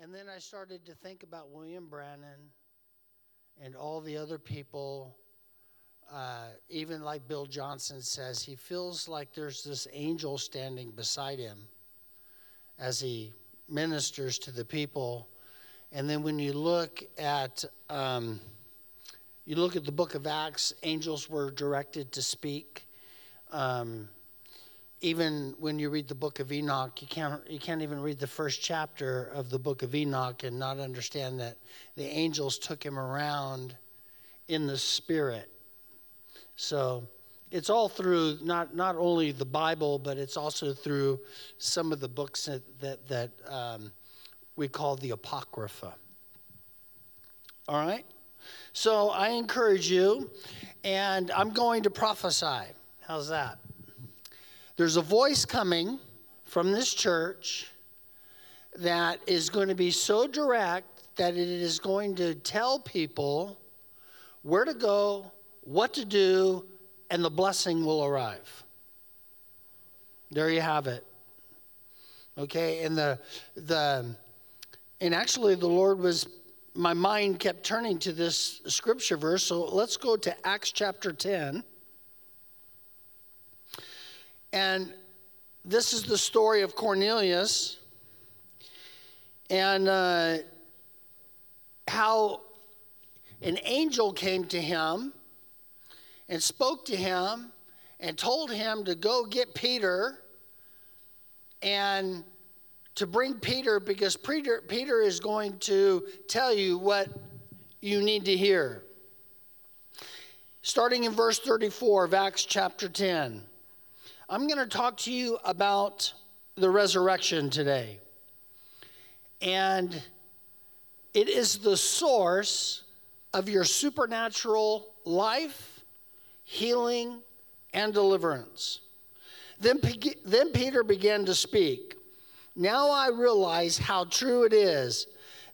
And then I started to think about William Branham and all the other people. Uh, even like Bill Johnson says, he feels like there's this angel standing beside him as he ministers to the people. And then when you look at um, you look at the book of Acts, angels were directed to speak. Um, even when you read the book of Enoch, you can't, you can't even read the first chapter of the book of Enoch and not understand that the angels took him around in the spirit. So it's all through not, not only the Bible, but it's also through some of the books that, that, that um, we call the Apocrypha. All right? So I encourage you, and I'm going to prophesy. How's that? There's a voice coming from this church that is going to be so direct that it is going to tell people where to go, what to do, and the blessing will arrive. There you have it. Okay, and the the and actually the Lord was my mind kept turning to this scripture verse. So let's go to Acts chapter 10. And this is the story of Cornelius and uh, how an angel came to him and spoke to him and told him to go get Peter and to bring Peter because Peter, Peter is going to tell you what you need to hear. Starting in verse 34 of Acts chapter 10, I'm going to talk to you about the resurrection today. And it is the source of your supernatural life, healing, and deliverance. Then, then Peter began to speak. Now I realize how true it is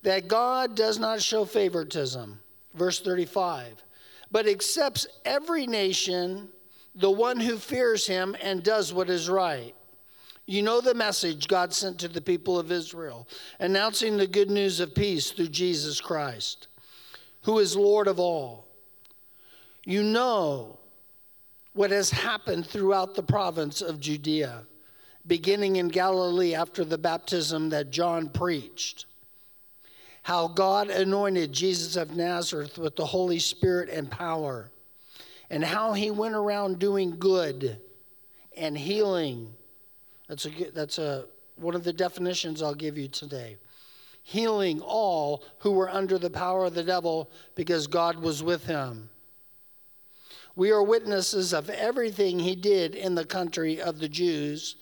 that God does not show favoritism. Verse 35 but accepts every nation, the one who fears him and does what is right. You know the message God sent to the people of Israel, announcing the good news of peace through Jesus Christ, who is Lord of all. You know what has happened throughout the province of Judea beginning in Galilee after the baptism that John preached. How God anointed Jesus of Nazareth with the Holy Spirit and power, and how he went around doing good and healing. That's a, that's a, one of the definitions I'll give you today. Healing all who were under the power of the devil because God was with him. We are witnesses of everything he did in the country of the Jews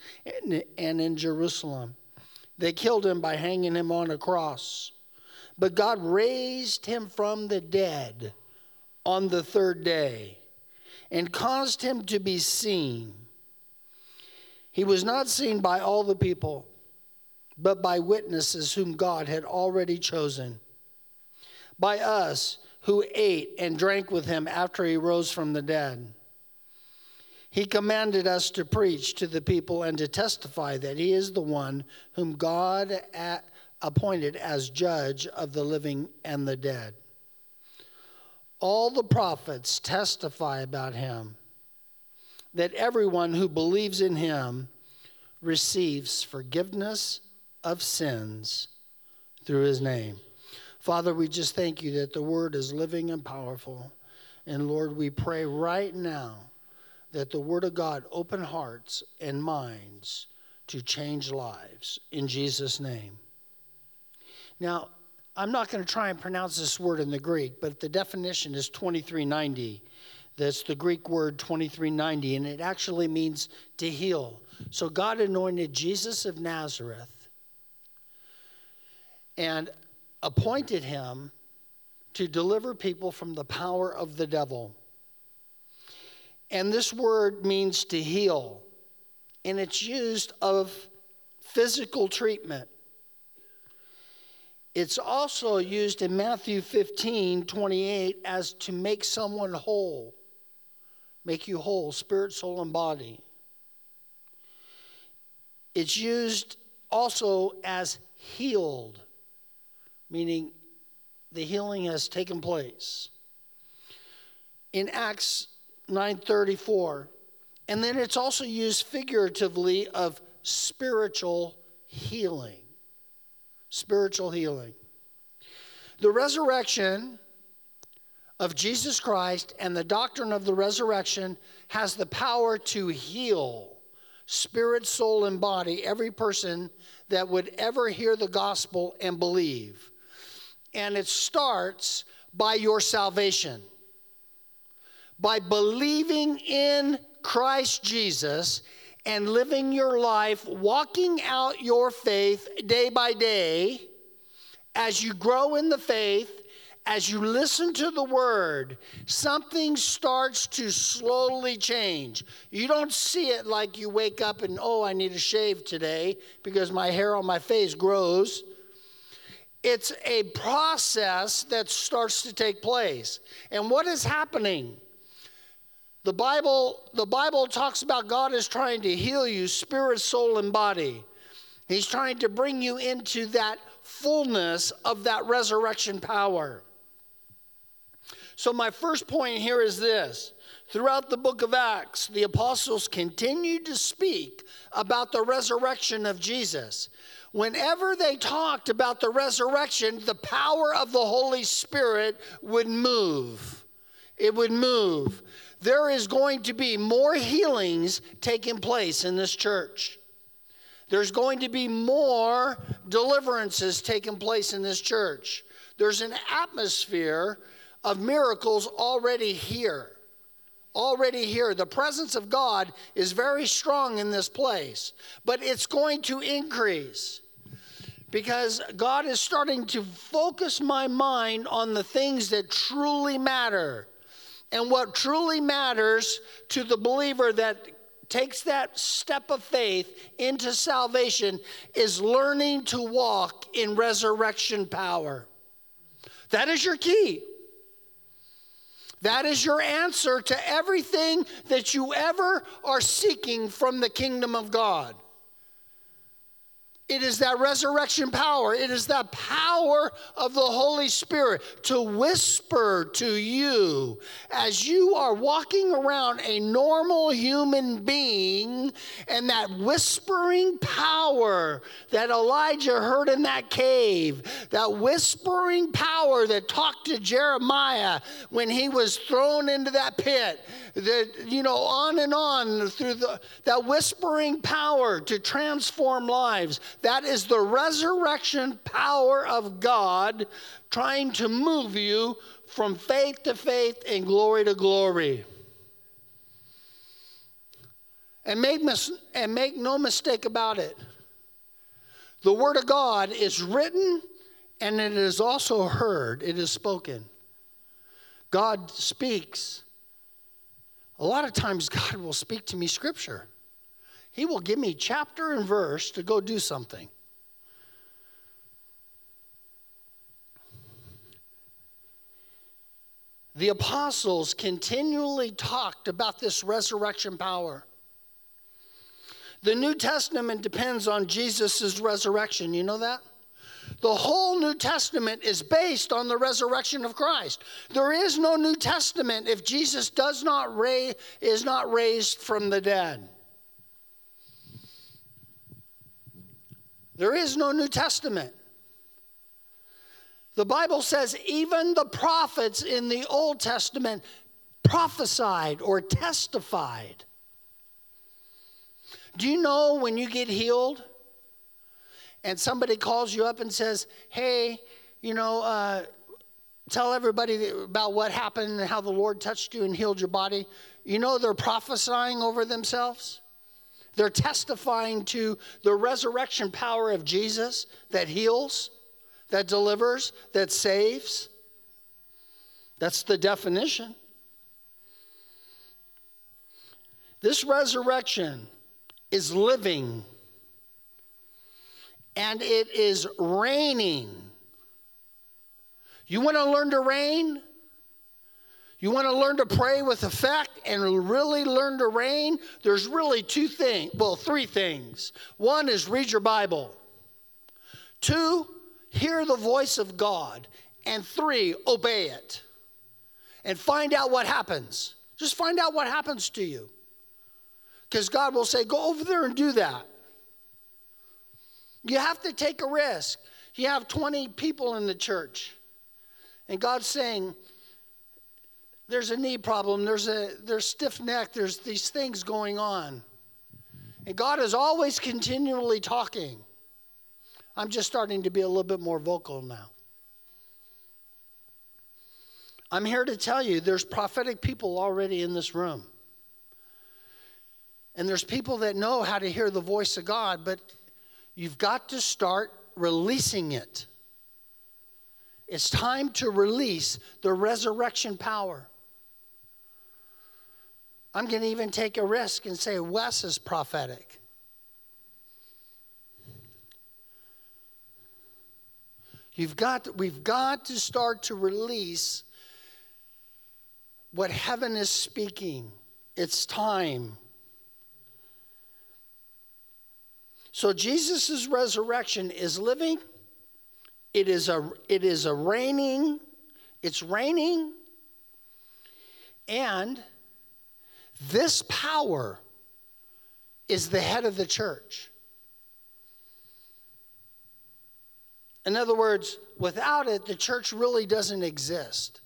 and in Jerusalem. They killed him by hanging him on a cross. But God raised him from the dead on the third day and caused him to be seen. He was not seen by all the people, but by witnesses whom God had already chosen. By us, who ate and drank with him after he rose from the dead. He commanded us to preach to the people and to testify that he is the one whom God appointed as judge of the living and the dead. All the prophets testify about him that everyone who believes in him receives forgiveness of sins through his name. Father, we just thank you that the word is living and powerful. And Lord, we pray right now that the word of God open hearts and minds to change lives. In Jesus' name. Now, I'm not going to try and pronounce this word in the Greek, but the definition is 2390. That's the Greek word 2390, and it actually means to heal. So God anointed Jesus of Nazareth. And appointed him to deliver people from the power of the devil. And this word means to heal, and it's used of physical treatment. It's also used in Matthew 15 28 as to make someone whole, make you whole, spirit, soul, and body. It's used also as healed meaning the healing has taken place. In Acts 9:34, and then it's also used figuratively of spiritual healing. Spiritual healing. The resurrection of Jesus Christ and the doctrine of the resurrection has the power to heal spirit, soul, and body every person that would ever hear the gospel and believe. And it starts by your salvation. By believing in Christ Jesus and living your life, walking out your faith day by day, as you grow in the faith, as you listen to the word, something starts to slowly change. You don't see it like you wake up and, oh, I need a shave today because my hair on my face grows. It's a process that starts to take place. And what is happening? The Bible, the Bible talks about God is trying to heal you, spirit, soul, and body. He's trying to bring you into that fullness of that resurrection power. So, my first point here is this throughout the book of Acts, the apostles continued to speak about the resurrection of Jesus. Whenever they talked about the resurrection, the power of the Holy Spirit would move. It would move there is going to be more healings taking place in this church. There's going to be more deliverances taking place in this church. There's an atmosphere of miracles already here. Already here. The presence of God is very strong in this place, but it's going to increase because God is starting to focus my mind on the things that truly matter. And what truly matters to the believer that takes that step of faith into salvation is learning to walk in resurrection power. That is your key. That is your answer to everything that you ever are seeking from the kingdom of God. It is that resurrection power. It is that power of the Holy Spirit to whisper to you as you are walking around a normal human being, and that whispering power that Elijah heard in that cave, that whispering power that talked to Jeremiah when he was thrown into that pit, that, you know, on and on through the, that whispering power to transform lives that is the resurrection power of God trying to move you from faith to faith and glory to glory. And make, mis- and make no mistake about it. The Word of God is written and it is also heard, it is spoken. God speaks. A lot of times, God will speak to me scripture. He will give me chapter and verse to go do something. The apostles continually talked about this resurrection power. The New Testament depends on Jesus' resurrection. You know that? The whole New Testament is based on the resurrection of Christ. There is no New Testament if Jesus does not is not raised from the dead. There is no New Testament. The Bible says even the prophets in the Old Testament prophesied or testified. Do you know when you get healed and somebody calls you up and says, hey, you know, uh, tell everybody about what happened and how the Lord touched you and healed your body? You know, they're prophesying over themselves. They're testifying to the resurrection power of Jesus that heals, that delivers, that saves. That's the definition. This resurrection is living and it is raining. You want to learn to reign? You want to learn to pray with effect and really learn to reign? There's really two things, well, three things. One is read your Bible. Two, hear the voice of God. And three, obey it. And find out what happens. Just find out what happens to you. Because God will say, go over there and do that. You have to take a risk. You have 20 people in the church, and God's saying, there's a knee problem, there's a there's stiff neck, there's these things going on. And God is always continually talking. I'm just starting to be a little bit more vocal now. I'm here to tell you there's prophetic people already in this room. And there's people that know how to hear the voice of God, but you've got to start releasing it. It's time to release the resurrection power. I'm going to even take a risk and say Wes is prophetic. You've got, we've got to start to release what heaven is speaking. It's time. So Jesus' resurrection is living. It is a it is a reigning, it's raining. and this power is the head of the church. In other words, without it, the church really doesn't exist.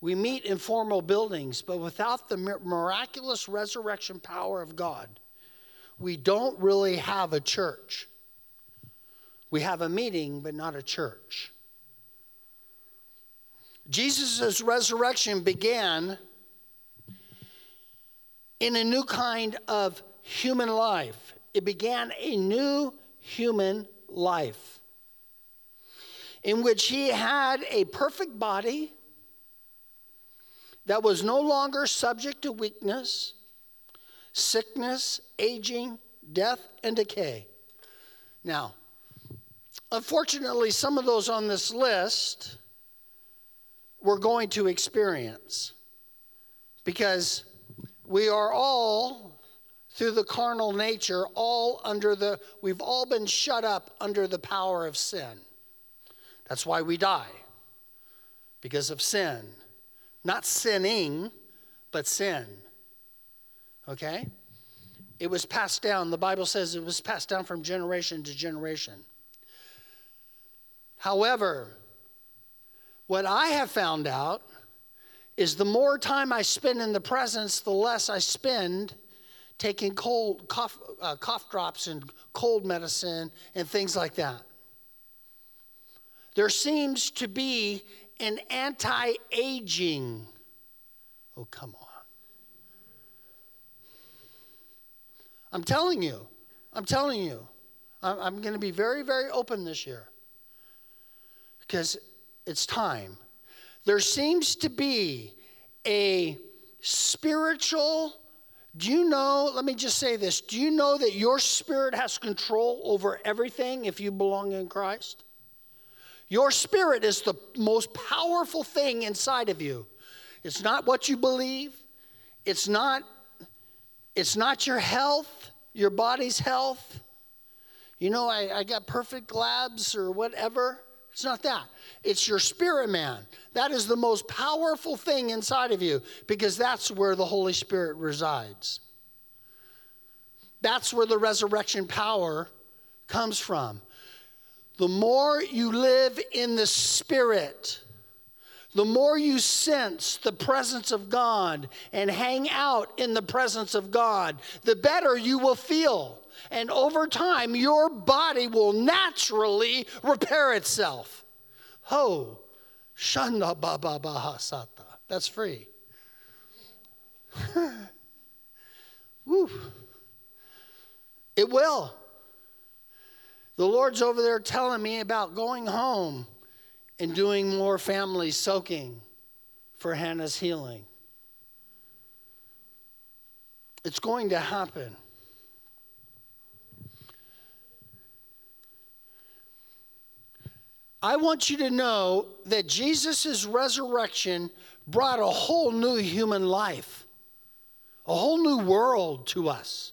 We meet in formal buildings, but without the miraculous resurrection power of God, we don't really have a church. We have a meeting, but not a church. Jesus' resurrection began in a new kind of human life. It began a new human life in which he had a perfect body that was no longer subject to weakness, sickness, aging, death, and decay. Now, unfortunately, some of those on this list we're going to experience because we are all through the carnal nature all under the we've all been shut up under the power of sin that's why we die, because of sin. Not sinning, but sin. Okay? It was passed down. The Bible says it was passed down from generation to generation. However, what I have found out is the more time I spend in the presence, the less I spend taking cold cough, uh, cough drops and cold medicine and things like that there seems to be an anti aging. Oh, come on. I'm telling you, I'm telling you, I'm, I'm going to be very, very open this year because it's time. There seems to be a spiritual do you know, let me just say this, do you know that your spirit has control over everything if you belong in Christ? Your spirit is the most powerful thing inside of you. It's not what you believe. It's not it's not your health, your body's health. You know, I, I got perfect labs or whatever. It's not that. It's your spirit man. That is the most powerful thing inside of you because that's where the Holy Spirit resides. That's where the resurrection power comes from the more you live in the Spirit, the more you sense the presence of God and hang out in the presence of God, the better you will feel. And over time, your body will naturally repair itself. Ho, shanda baba bahasata. That's free. Woo. It will. The Lord's over there telling me about going home and doing more family soaking for Hannah's healing. It's going to happen. I want you to know that Jesus' resurrection brought a whole new human life, a whole new world to us.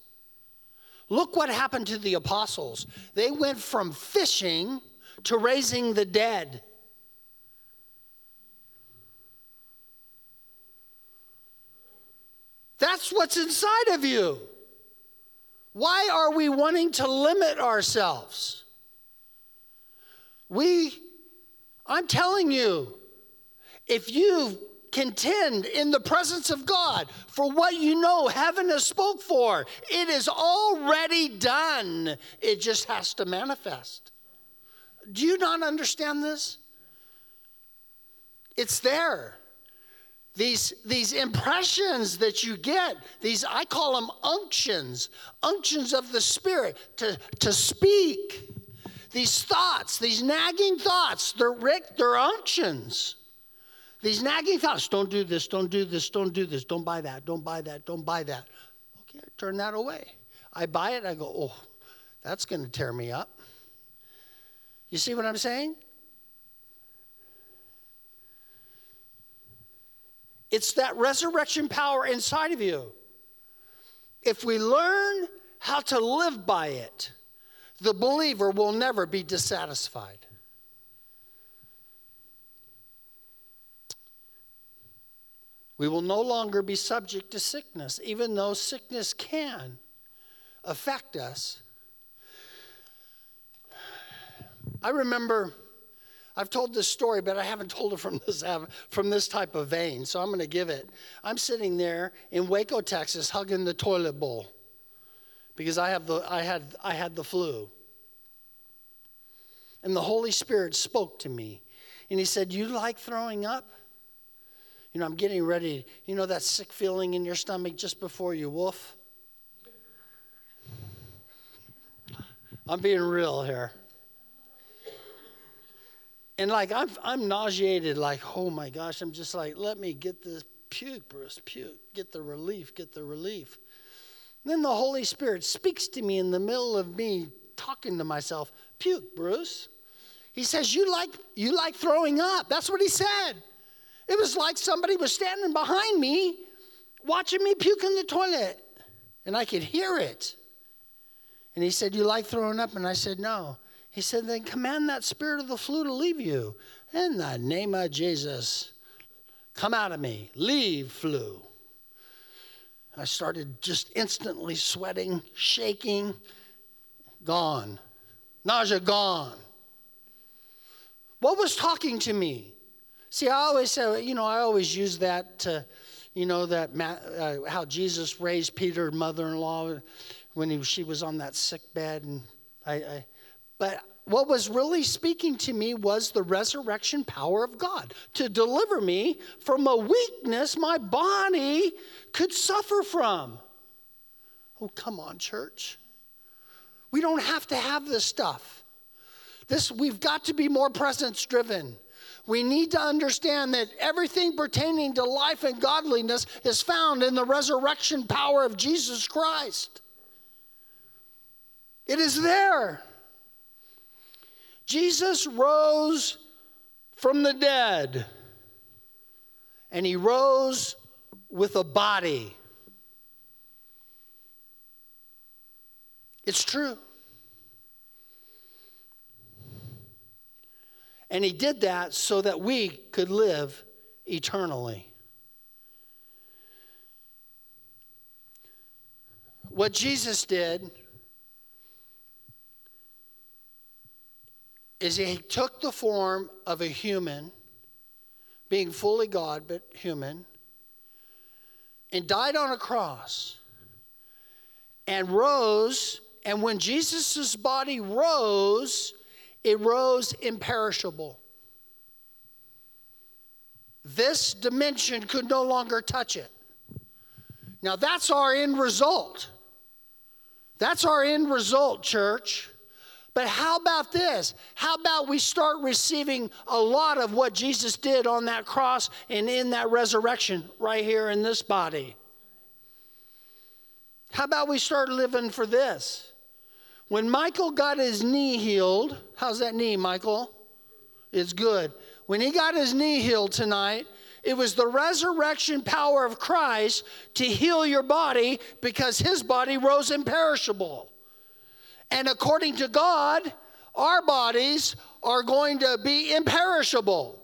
Look what happened to the apostles. They went from fishing to raising the dead. That's what's inside of you. Why are we wanting to limit ourselves? We, I'm telling you, if you contend in the presence of God for what you know heaven has spoke for, it is already done. It just has to manifest. Do you not understand this? It's there. These, these impressions that you get, these, I call them unctions, unctions of the Spirit to, to speak. These thoughts, these nagging thoughts, they're, Rick, they're unctions. These nagging thoughts don't do this, don't do this, don't do this, don't buy that, don't buy that, don't buy that. Okay, I turn that away. I buy it, I go, oh, that's going to tear me up. You see what I'm saying? It's that resurrection power inside of you. If we learn how to live by it, the believer will never be dissatisfied. We will no longer be subject to sickness, even though sickness can affect us. I remember, I've told this story, but I haven't told it from this, from this type of vein, so I'm going to give it. I'm sitting there in Waco, Texas, hugging the toilet bowl because I, have the, I, had, I had the flu. And the Holy Spirit spoke to me, and He said, You like throwing up? You know, I'm getting ready. You know that sick feeling in your stomach just before you woof? I'm being real here. And like I'm I'm nauseated, like, oh my gosh, I'm just like, let me get this puke, Bruce, puke, get the relief, get the relief. Then the Holy Spirit speaks to me in the middle of me talking to myself, puke, Bruce. He says, You like you like throwing up. That's what he said. It was like somebody was standing behind me watching me puke in the toilet. And I could hear it. And he said, You like throwing up? And I said, No. He said, Then command that spirit of the flu to leave you. In the name of Jesus, come out of me. Leave flu. I started just instantly sweating, shaking, gone. Nausea gone. What was talking to me? See, I always say, you know, I always use that to, you know, that uh, how Jesus raised Peter, mother-in-law, when he, she was on that sick bed, and I, I, but what was really speaking to me was the resurrection power of God to deliver me from a weakness my body could suffer from. Oh, come on, church. We don't have to have this stuff. This we've got to be more presence driven we need to understand that everything pertaining to life and godliness is found in the resurrection power of Jesus Christ. It is there. Jesus rose from the dead, and he rose with a body. It's true. And he did that so that we could live eternally. What Jesus did is he took the form of a human, being fully God but human, and died on a cross and rose. And when Jesus' body rose, it rose imperishable. This dimension could no longer touch it. Now, that's our end result. That's our end result, church. But how about this? How about we start receiving a lot of what Jesus did on that cross and in that resurrection right here in this body? How about we start living for this? When Michael got his knee healed, how's that knee, Michael? It's good. When he got his knee healed tonight, it was the resurrection power of Christ to heal your body because his body rose imperishable. And according to God, our bodies are going to be imperishable.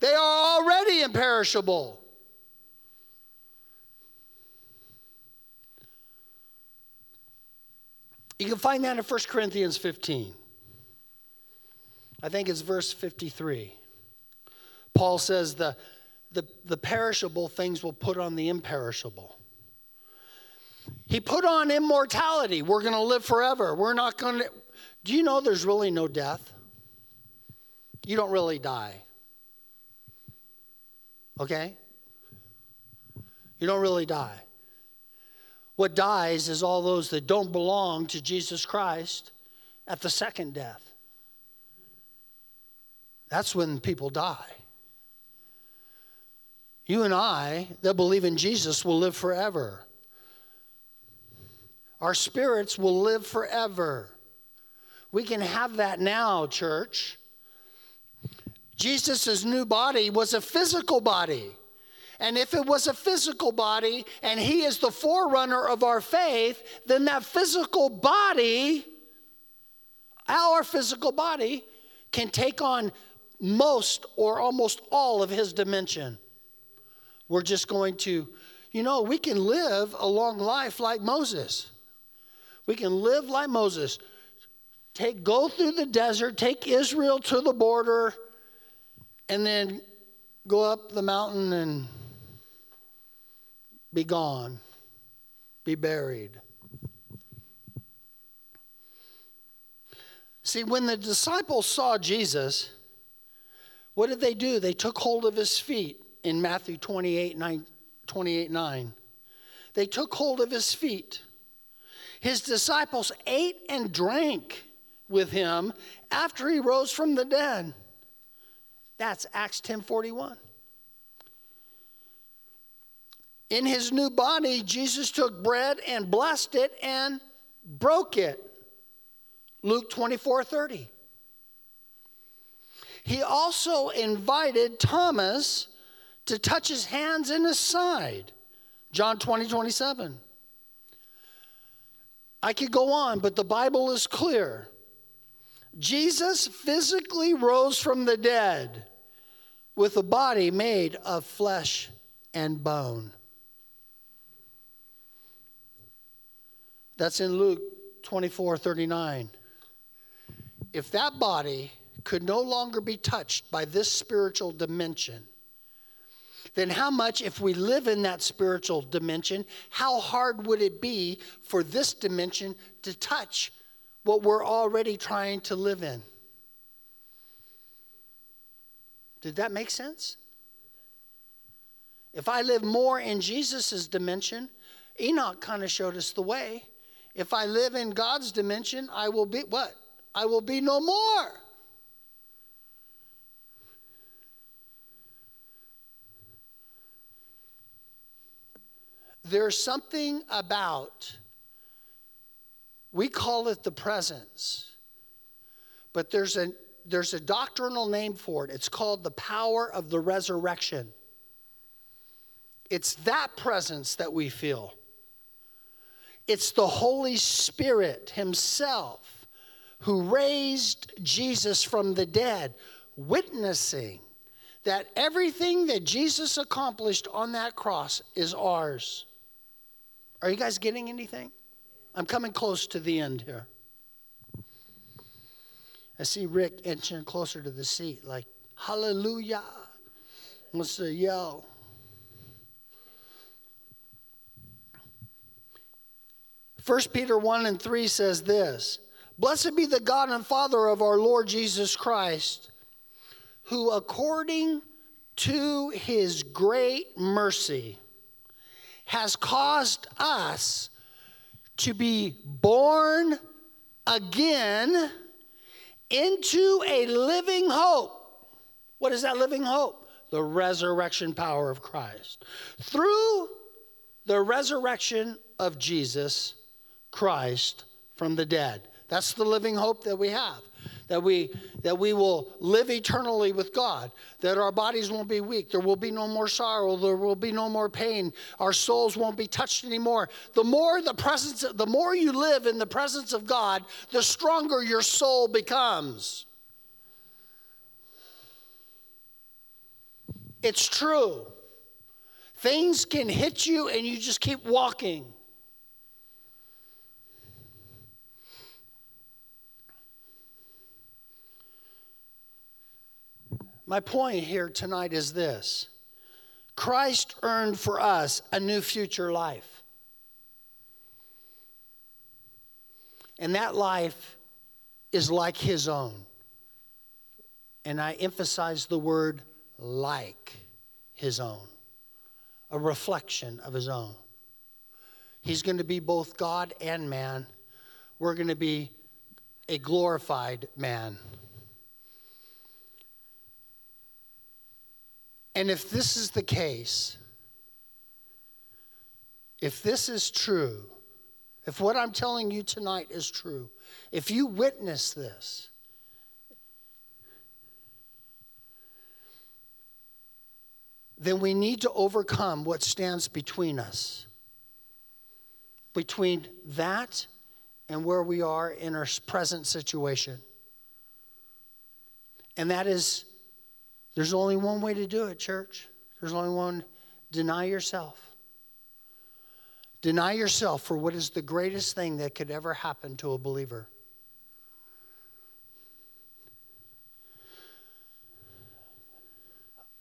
They are already imperishable. You can find that in 1 Corinthians 15. I think it's verse 53. Paul says the, the, the perishable things will put on the imperishable. He put on immortality. We're going to live forever. We're not going to. Do you know there's really no death? You don't really die. Okay? You don't really die. What dies is all those that don't belong to Jesus Christ at the second death. That's when people die. You and I that believe in Jesus will live forever. Our spirits will live forever. We can have that now, church. Jesus' new body was a physical body. And if it was a physical body and he is the forerunner of our faith, then that physical body, our physical body, can take on most or almost all of his dimension. We're just going to, you know, we can live a long life like Moses. We can live like Moses. Take go through the desert, take Israel to the border, and then go up the mountain and be gone, be buried. See, when the disciples saw Jesus, what did they do? They took hold of his feet in Matthew 28 9. 28, 9. They took hold of his feet. His disciples ate and drank with him after he rose from the dead. That's Acts 10 41. In his new body, Jesus took bread and blessed it and broke it. Luke 24 30. He also invited Thomas to touch his hands and his side. John 20 27. I could go on, but the Bible is clear. Jesus physically rose from the dead with a body made of flesh and bone. That's in Luke 24 39. If that body could no longer be touched by this spiritual dimension, then how much, if we live in that spiritual dimension, how hard would it be for this dimension to touch what we're already trying to live in? Did that make sense? If I live more in Jesus' dimension, Enoch kind of showed us the way. If I live in God's dimension, I will be what? I will be no more. There's something about, we call it the presence, but there's a, there's a doctrinal name for it. It's called the power of the resurrection. It's that presence that we feel. It's the Holy Spirit Himself who raised Jesus from the dead, witnessing that everything that Jesus accomplished on that cross is ours. Are you guys getting anything? I'm coming close to the end here. I see Rick inching closer to the seat, like, hallelujah. Wants to yell. 1 Peter 1 and 3 says this Blessed be the God and Father of our Lord Jesus Christ, who according to his great mercy has caused us to be born again into a living hope. What is that living hope? The resurrection power of Christ. Through the resurrection of Jesus Christ from the dead. That's the living hope that we have. That we that we will live eternally with God, that our bodies won't be weak, there will be no more sorrow, there will be no more pain, our souls won't be touched anymore. The more the presence the more you live in the presence of God, the stronger your soul becomes. It's true. Things can hit you and you just keep walking. My point here tonight is this Christ earned for us a new future life. And that life is like his own. And I emphasize the word like his own, a reflection of his own. He's going to be both God and man. We're going to be a glorified man. And if this is the case, if this is true, if what I'm telling you tonight is true, if you witness this, then we need to overcome what stands between us. Between that and where we are in our present situation. And that is there's only one way to do it, church. There's only one deny yourself. Deny yourself for what is the greatest thing that could ever happen to a believer.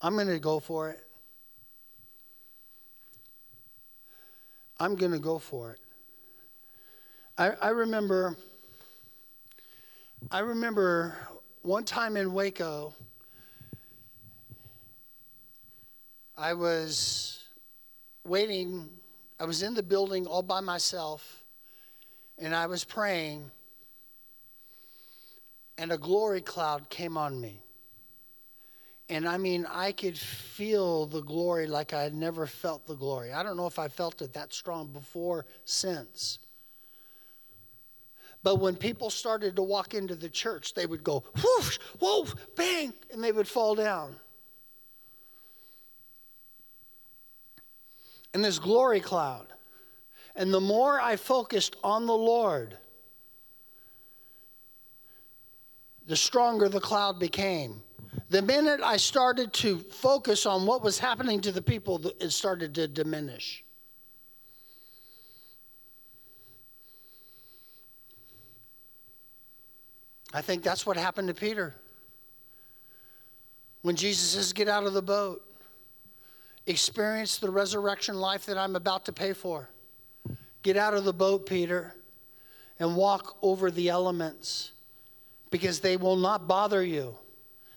I'm going to go for it. I'm going to go for it. I, I remember, I remember one time in Waco, I was waiting, I was in the building all by myself, and I was praying, and a glory cloud came on me. And I mean, I could feel the glory like I had never felt the glory. I don't know if I felt it that strong before, since. But when people started to walk into the church, they would go, whoosh, whoa, bang, and they would fall down. And this glory cloud. And the more I focused on the Lord, the stronger the cloud became. The minute I started to focus on what was happening to the people, it started to diminish. I think that's what happened to Peter. When Jesus says, Get out of the boat, experience the resurrection life that I'm about to pay for. Get out of the boat, Peter, and walk over the elements because they will not bother you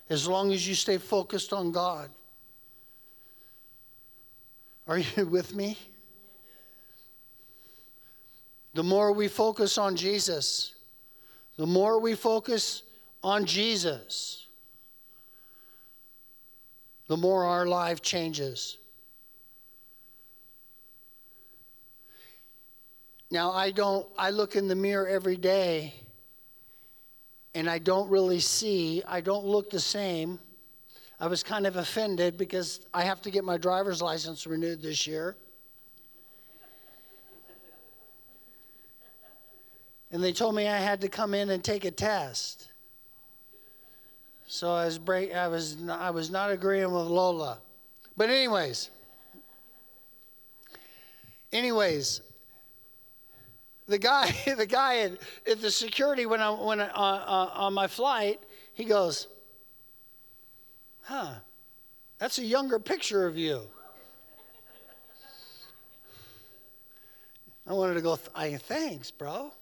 as long as you stay focused on God. Are you with me? The more we focus on Jesus, the more we focus on Jesus, the more our life changes. Now, I don't, I look in the mirror every day and I don't really see, I don't look the same. I was kind of offended because I have to get my driver's license renewed this year. And they told me I had to come in and take a test. So I was I was I was not agreeing with Lola. But anyways, anyways, the guy, the guy at, at the security when I when I, uh, uh, on my flight, he goes, "Huh, that's a younger picture of you." I wanted to go. I thanks, bro.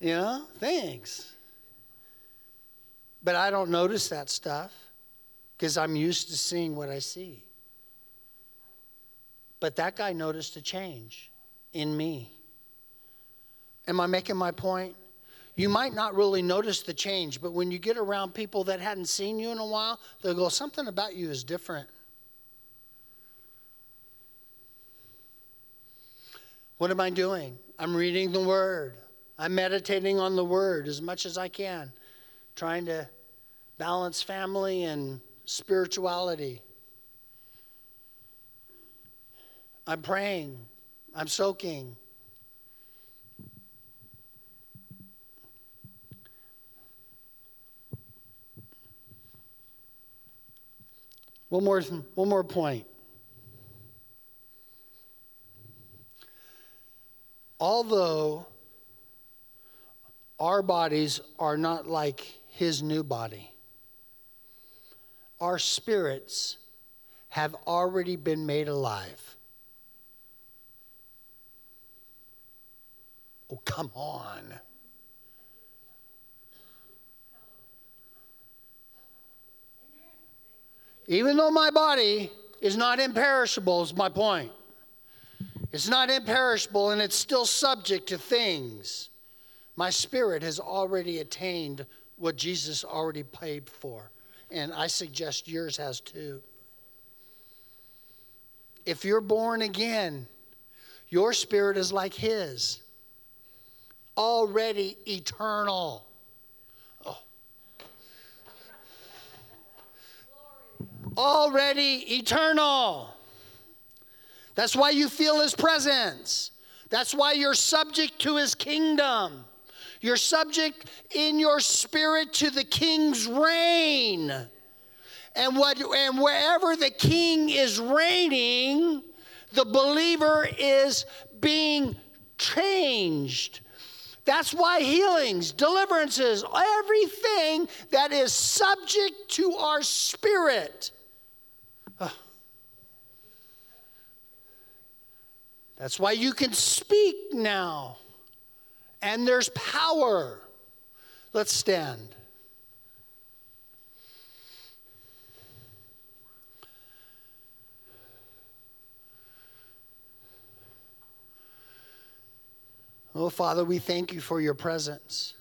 You know, thanks. But I don't notice that stuff because I'm used to seeing what I see. But that guy noticed a change in me. Am I making my point? You might not really notice the change, but when you get around people that hadn't seen you in a while, they'll go, Something about you is different. What am I doing? I'm reading the Word. I'm meditating on the Word as much as I can. Trying to balance family and spirituality. I'm praying, I'm soaking. One more, one more point. Although our bodies are not like his new body, our spirits have already been made alive. Oh, come on. Even though my body is not imperishable, is my point. It's not imperishable and it's still subject to things. My spirit has already attained what Jesus already paid for. And I suggest yours has too. If you're born again, your spirit is like His, already eternal. Oh. already eternal. That's why you feel his presence. That's why you're subject to his kingdom. You're subject in your spirit to the king's reign. And, what, and wherever the king is reigning, the believer is being changed. That's why healings, deliverances, everything that is subject to our spirit That's why you can speak now. And there's power. Let's stand. Oh, Father, we thank you for your presence.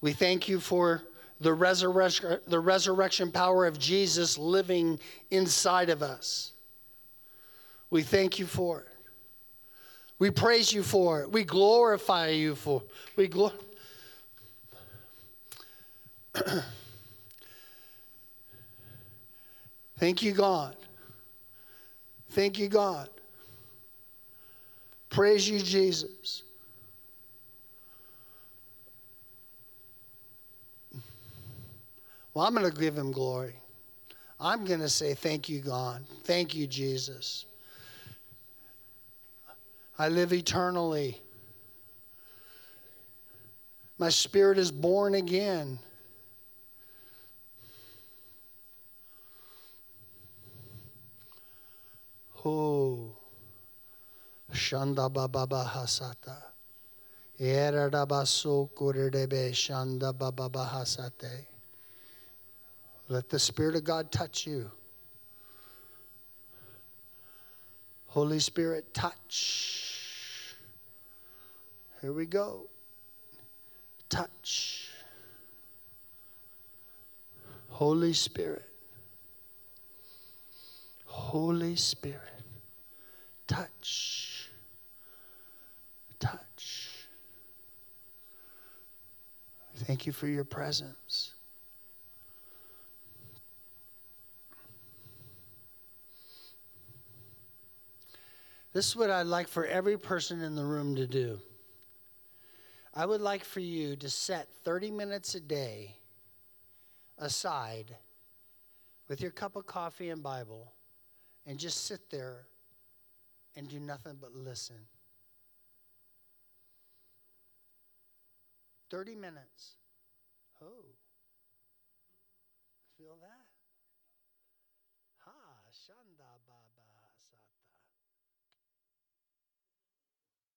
We thank you for the resurrection, the resurrection power of Jesus living inside of us. We thank you for it. We praise you for it. We glorify you for. We glor- Thank you, God. Thank you, God. Praise you, Jesus. Well, I'm going to give him glory. I'm going to say, Thank you, God. Thank you, Jesus. I live eternally. My spirit is born again. Oh, Shanda Baba Bahasata. Kuridebe Shanda Baba Bahasate. Let the Spirit of God touch you. Holy Spirit, touch. Here we go. Touch. Holy Spirit. Holy Spirit. Touch. Touch. Thank you for your presence. This is what I'd like for every person in the room to do. I would like for you to set 30 minutes a day aside with your cup of coffee and Bible and just sit there and do nothing but listen. 30 minutes. Oh. Feel that?